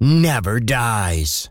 Never dies.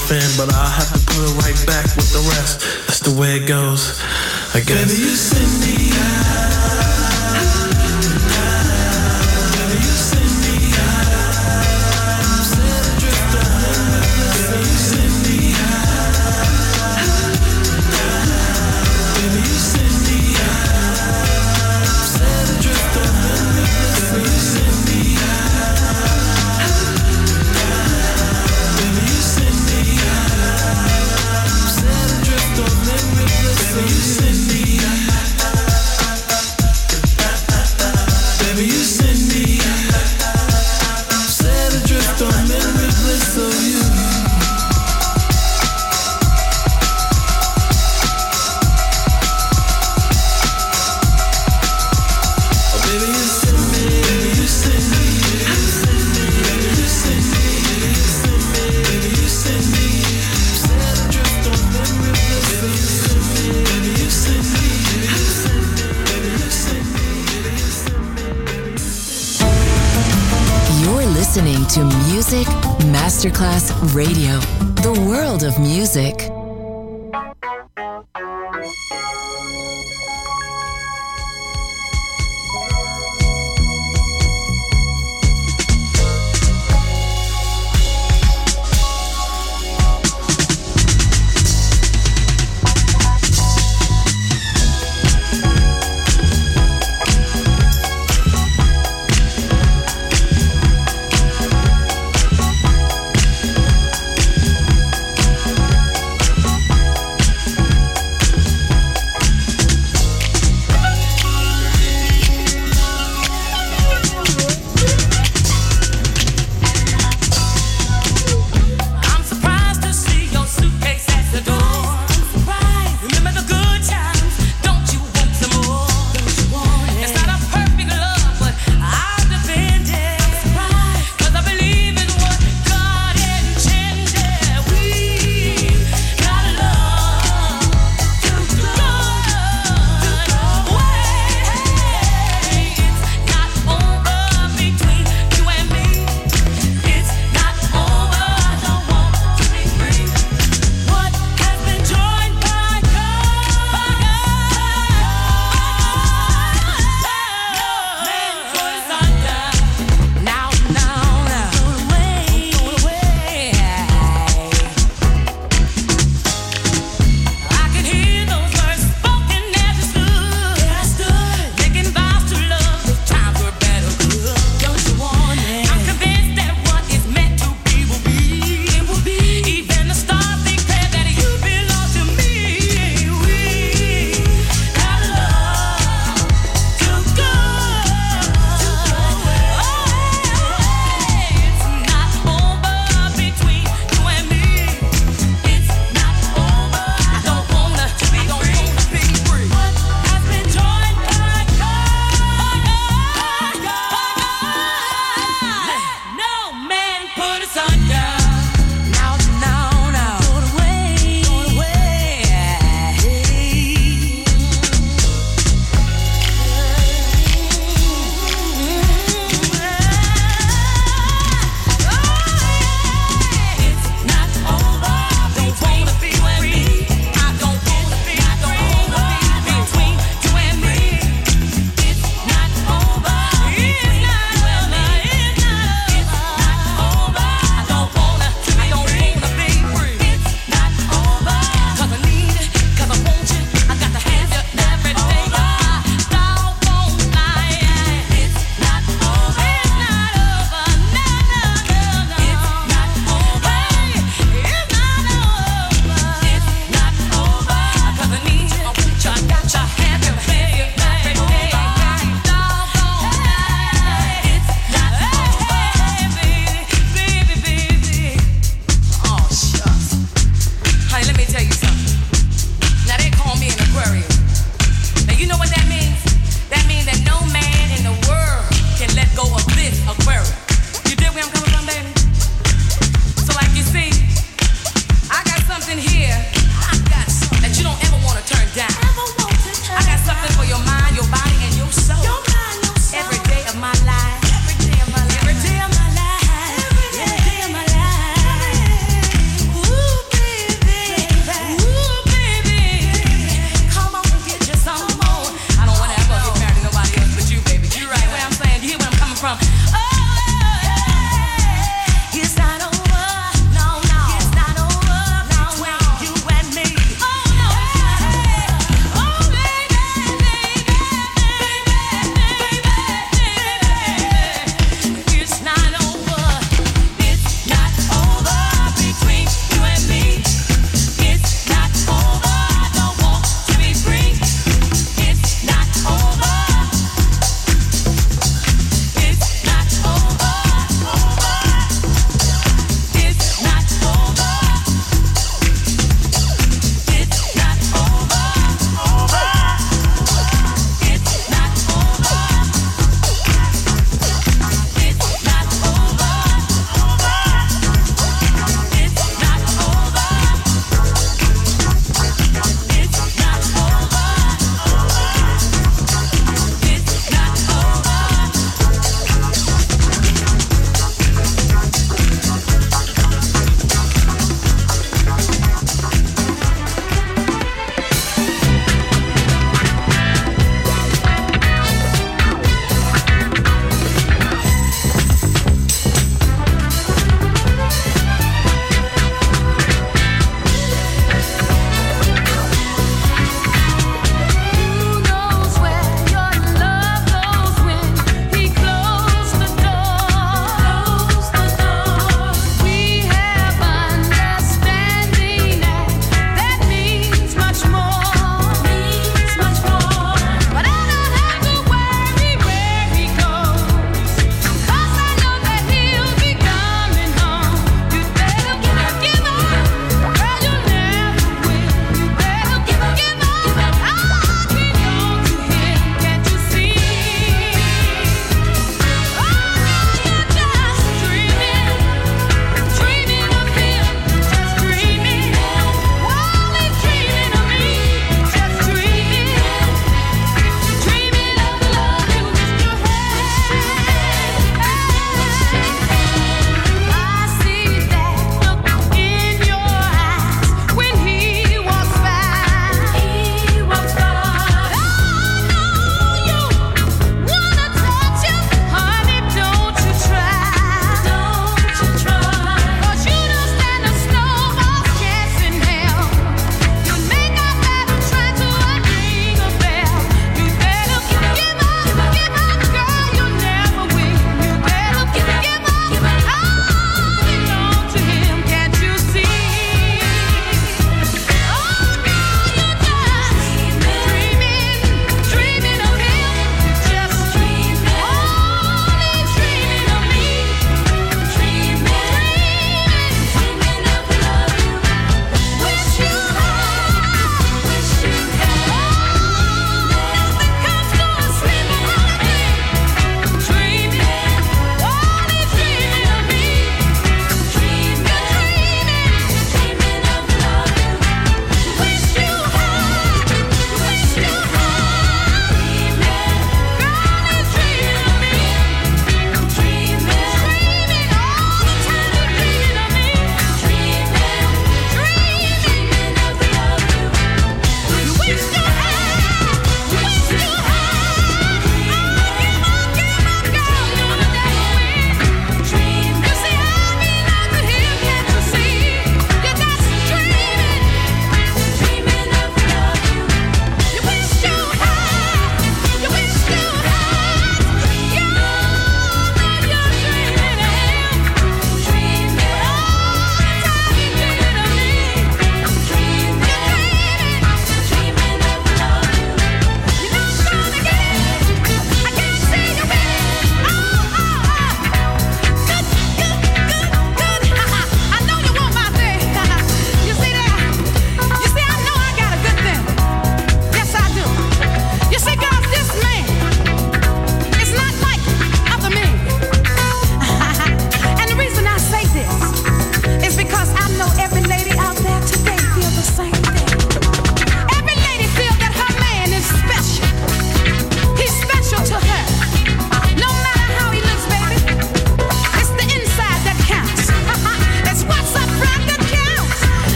understand, but I'll have to put it right back with the rest. That's the way it goes, I guess. Baby, you send me out. Music.